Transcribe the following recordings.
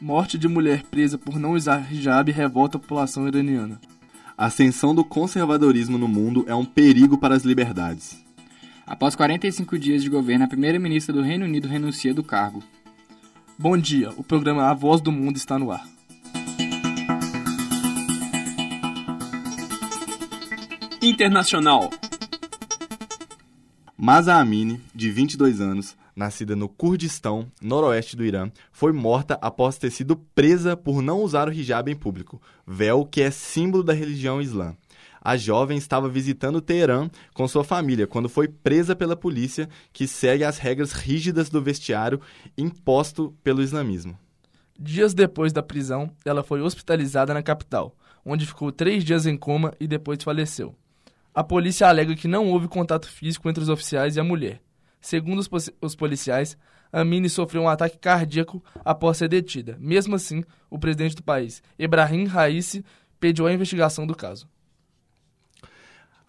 Morte de mulher presa por não usar hijab revolta a população iraniana. A ascensão do conservadorismo no mundo é um perigo para as liberdades. Após 45 dias de governo, a primeira-ministra do Reino Unido renuncia do cargo. Bom dia, o programa A Voz do Mundo está no ar. Internacional. Masa Amini, de 22 anos, nascida no Kurdistão, noroeste do Irã, foi morta após ter sido presa por não usar o hijab em público, véu que é símbolo da religião islã. A jovem estava visitando Teherã com sua família quando foi presa pela polícia, que segue as regras rígidas do vestiário imposto pelo islamismo. Dias depois da prisão, ela foi hospitalizada na capital, onde ficou três dias em coma e depois faleceu. A polícia alega que não houve contato físico entre os oficiais e a mulher. Segundo os, policiais, Amine sofreu um ataque cardíaco após ser detida. Mesmo assim, o presidente do país, Ebrahim Raisi, pediu a investigação do caso.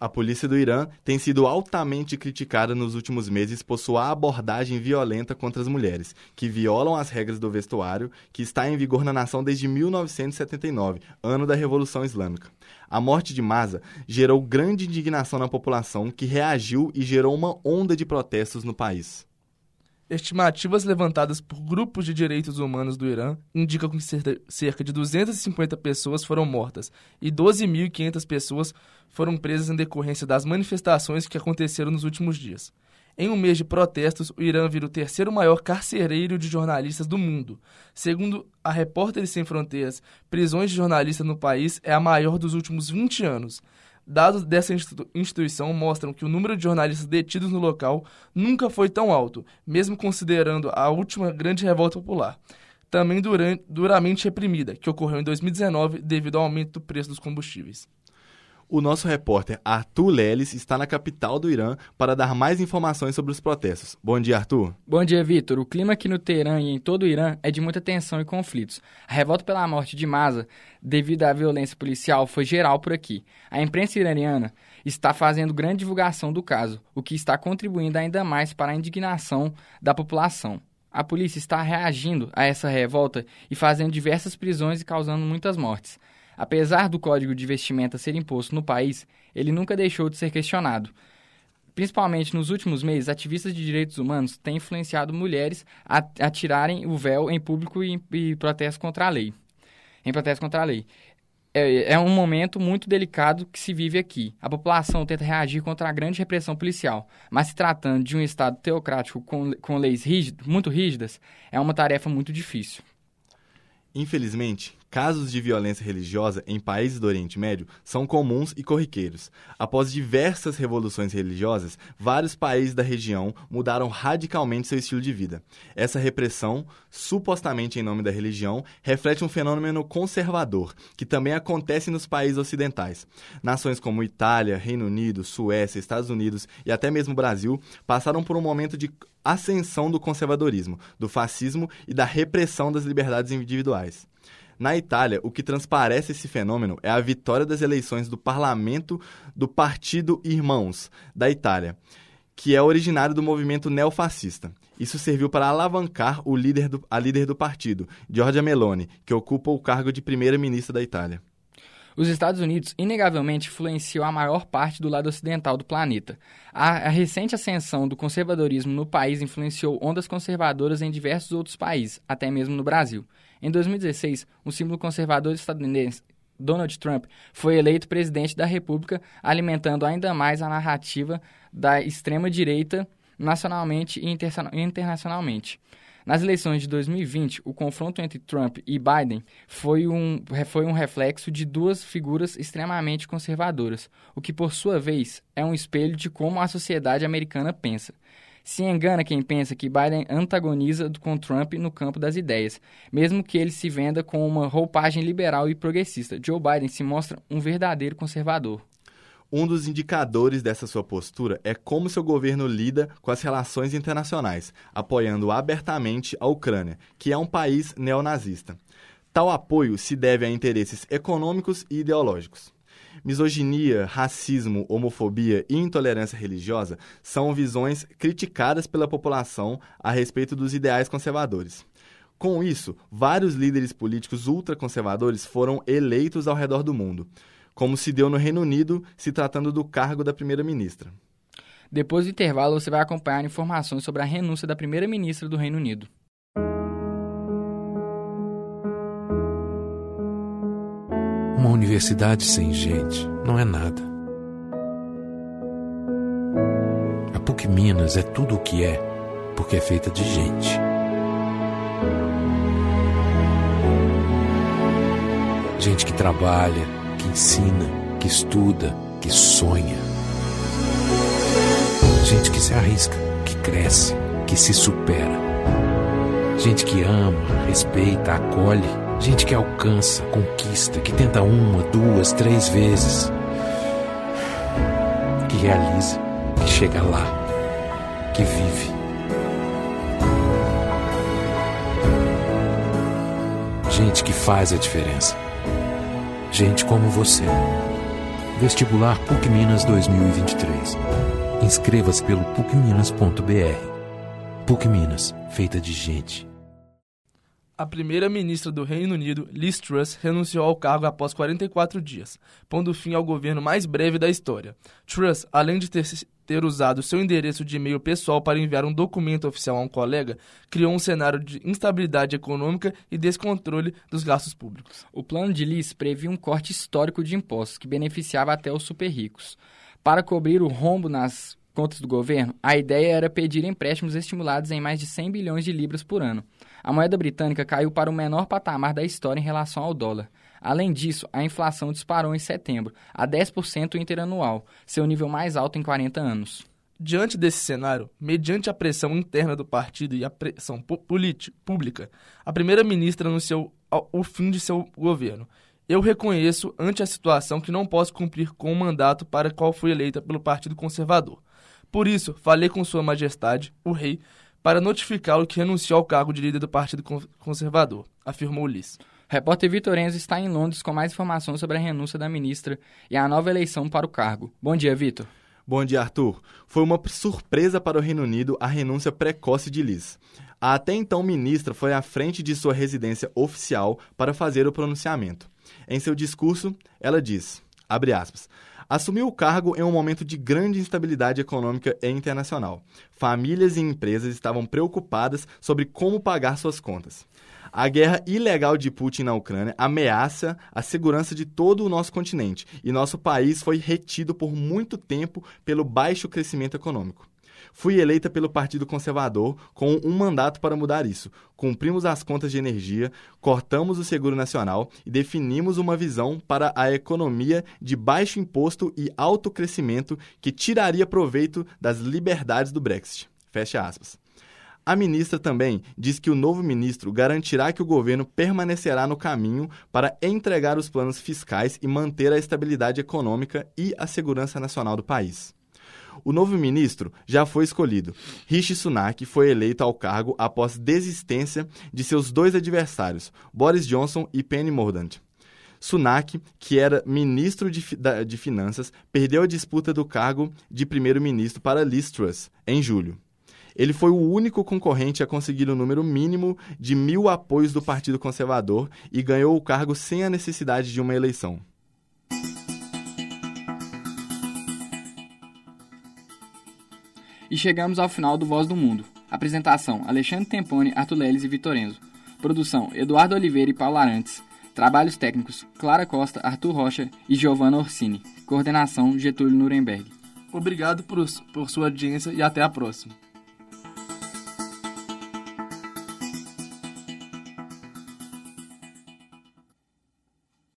A polícia do Irã tem sido altamente criticada nos últimos meses por sua abordagem violenta contra as mulheres, que violam as regras do vestuário, que está em vigor na nação desde 1979, ano da Revolução Islâmica. A morte de Masa gerou grande indignação na população, que reagiu e gerou uma onda de protestos no país. Estimativas levantadas por grupos de direitos humanos do Irã indicam que cerca de 250 pessoas foram mortas e 12.500 pessoas foram presas em decorrência das manifestações que aconteceram nos últimos dias. Em um mês de protestos, o Irã vira o terceiro maior carcereiro de jornalistas do mundo. Segundo a Repórteres Sem Fronteiras, prisões de jornalistas no país é a maior dos últimos 20 anos. Dados dessa instituição mostram que o número de jornalistas detidos no local nunca foi tão alto, mesmo considerando a última grande revolta popular, também duramente reprimida, que ocorreu em 2019 devido ao aumento do preço dos combustíveis. O nosso repórter Arthur Leles está na capital do Irã para dar mais informações sobre os protestos. Bom dia, Arthur. Bom dia, Vitor. O clima aqui no Teherã e em todo o Irã é de muita tensão e conflitos. A revolta pela morte de Masa, devido à violência policial, foi geral por aqui. A imprensa iraniana está fazendo grande divulgação do caso, o que está contribuindo ainda mais para a indignação da população. A polícia está reagindo a essa revolta e fazendo diversas prisões e causando muitas mortes. Apesar do código de vestimenta ser imposto no país, ele nunca deixou de ser questionado. Principalmente nos últimos meses, ativistas de direitos humanos têm influenciado mulheres a, tirarem o véu em público e, e protesto contra a lei. Em protesto contra a lei. É, é, um momento muito delicado que se vive aqui. A população tenta reagir contra a grande repressão policial, mas se tratando de um Estado teocrático com, com leis rígidas, muito rígidas, é uma tarefa muito difícil. Infelizmente, casos de violência religiosa em países do Oriente Médio são comuns e corriqueiros. Após diversas revoluções religiosas, vários países da região mudaram radicalmente seu estilo de vida. Essa repressão, supostamente em nome da religião, reflete um fenômeno conservador, que também acontece nos países ocidentais. Nações como Itália, Reino Unido, Suécia, Estados Unidos e até mesmo Brasil passaram por um momento de ascensão do conservadorismo, do fascismo e da repressão das liberdades individuais. Na Itália, o que transparece esse fenômeno é a vitória das eleições do parlamento do Partido Irmãos da Itália, que é originário do movimento neofascista. Isso serviu para alavancar o líder do, a líder do partido, Giorgia Meloni, que ocupa o cargo de primeira-ministra da Itália. Os Estados Unidos, inegavelmente, influenciou a maior parte do lado ocidental do planeta. A, a, recente ascensão do conservadorismo no país influenciou ondas conservadoras em diversos outros países, até mesmo no Brasil. Em 2016, o símbolo conservador estadunidense Donald Trump foi eleito presidente da República, alimentando ainda mais a narrativa da extrema-direita nacionalmente e internacionalmente. Nas eleições de 2020, o confronto entre Trump e Biden foi um, foi um reflexo de duas figuras extremamente conservadoras, o que, por sua vez, é um espelho de como a sociedade americana pensa. Se engana quem pensa que Biden antagoniza com Trump no campo das ideias, mesmo que ele se venda com uma roupagem liberal e progressista. Joe Biden se mostra um verdadeiro conservador. Um dos indicadores dessa sua postura é como seu governo lida com as relações internacionais, apoiando abertamente a Ucrânia, que é um país neonazista. Tal apoio se deve a interesses econômicos e ideológicos. Misoginia, racismo, homofobia e intolerância religiosa são visões criticadas pela população a respeito dos ideais conservadores. Com isso, vários líderes políticos ultraconservadores foram eleitos ao redor do mundo, como se deu no Reino Unido, se tratando do cargo da primeira-ministra. Depois do intervalo, você vai acompanhar informações sobre a renúncia da primeira-ministra do Reino Unido. Uma universidade sem gente não é nada. A PUC Minas é tudo o que é, porque é feita de gente. Gente que trabalha, que ensina, que estuda, que sonha. Gente que se arrisca, que cresce, que se supera. Gente que ama, respeita, acolhe. Gente que alcança, conquista, que tenta uma, duas, três vezes. Que realiza, que chega lá, que vive. Gente que faz a diferença. Gente como você. Vestibular PUC Minas 2023. Inscreva-se pelo pucminas.br. PUC Minas, feita de gente. A primeira-ministra do Reino Unido, Liz Truss, renunciou ao cargo após 44 dias, pondo fim ao governo mais breve da história. Truss, além de ter, ter usado seu endereço de e-mail pessoal para enviar um documento oficial a um colega, criou um cenário de instabilidade econômica e descontrole dos gastos públicos. O plano de Liz previa um corte histórico de impostos que beneficiava até os super ricos. Para cobrir o rombo nas contas do governo, a ideia era pedir empréstimos estimulados em mais de 100 bilhões de libras por ano. A moeda britânica caiu para o menor patamar da história em relação ao dólar. Além disso, a inflação disparou em setembro, a 10% interanual, seu nível mais alto em 40 anos. Diante desse cenário, mediante a pressão interna do partido e a pressão pública, a primeira-ministra anunciou o fim de seu governo. Eu reconheço ante a situação que não posso cumprir com o mandato para qual fui eleita pelo Partido Conservador. Por isso, falei com Sua Majestade, o Rei, para notificá-lo que renunciou ao cargo de líder do Partido Conservador, afirmou Liz. Repórter Vitor Enzo está em Londres com mais informações sobre a renúncia da ministra e a nova eleição para o cargo. Bom dia, Vitor. Bom dia, Arthur. Foi uma surpresa para o Reino Unido a renúncia precoce de Liz. A até então ministra foi à frente de sua residência oficial para fazer o pronunciamento. Em seu discurso, ela diz, aspas, assumiu o cargo em um momento de grande instabilidade econômica e internacional. Famílias e empresas estavam preocupadas sobre como pagar suas contas. A guerra ilegal de Putin na Ucrânia ameaça a segurança de todo o nosso continente e nosso país foi retido por muito tempo pelo baixo crescimento econômico. Fui eleita pelo Partido Conservador com um mandato para mudar isso. Cumprimos as contas de energia, cortamos o seguro nacional e definimos uma visão para a economia de baixo imposto e alto crescimento que tiraria proveito das liberdades do Brexit. Fecha aspas. A ministra também diz que o novo ministro garantirá que o governo permanecerá no caminho para entregar os planos fiscais e manter a estabilidade econômica e a segurança nacional do país. O novo ministro já foi escolhido. Rishi Sunak foi eleito ao cargo após desistência de seus dois adversários, Boris Johnson e Penny Mordaunt. Sunak, que era ministro de, de Finanças, perdeu a disputa do cargo de primeiro-ministro para Liz Truss, em julho. Ele foi o único concorrente a conseguir o número mínimo de mil apoios do Partido Conservador e ganhou o cargo sem a necessidade de uma eleição. E chegamos ao final do Voz do Mundo. Apresentação: Alexandre Tempone, Arthur Leles e Vitorenzo. Produção: Eduardo Oliveira e Paulo Arantes. Trabalhos técnicos: Clara Costa, Arthur Rocha e Giovanna Orsini. Coordenação: Getúlio Nuremberg. Obrigado por, por sua audiência e até a próxima.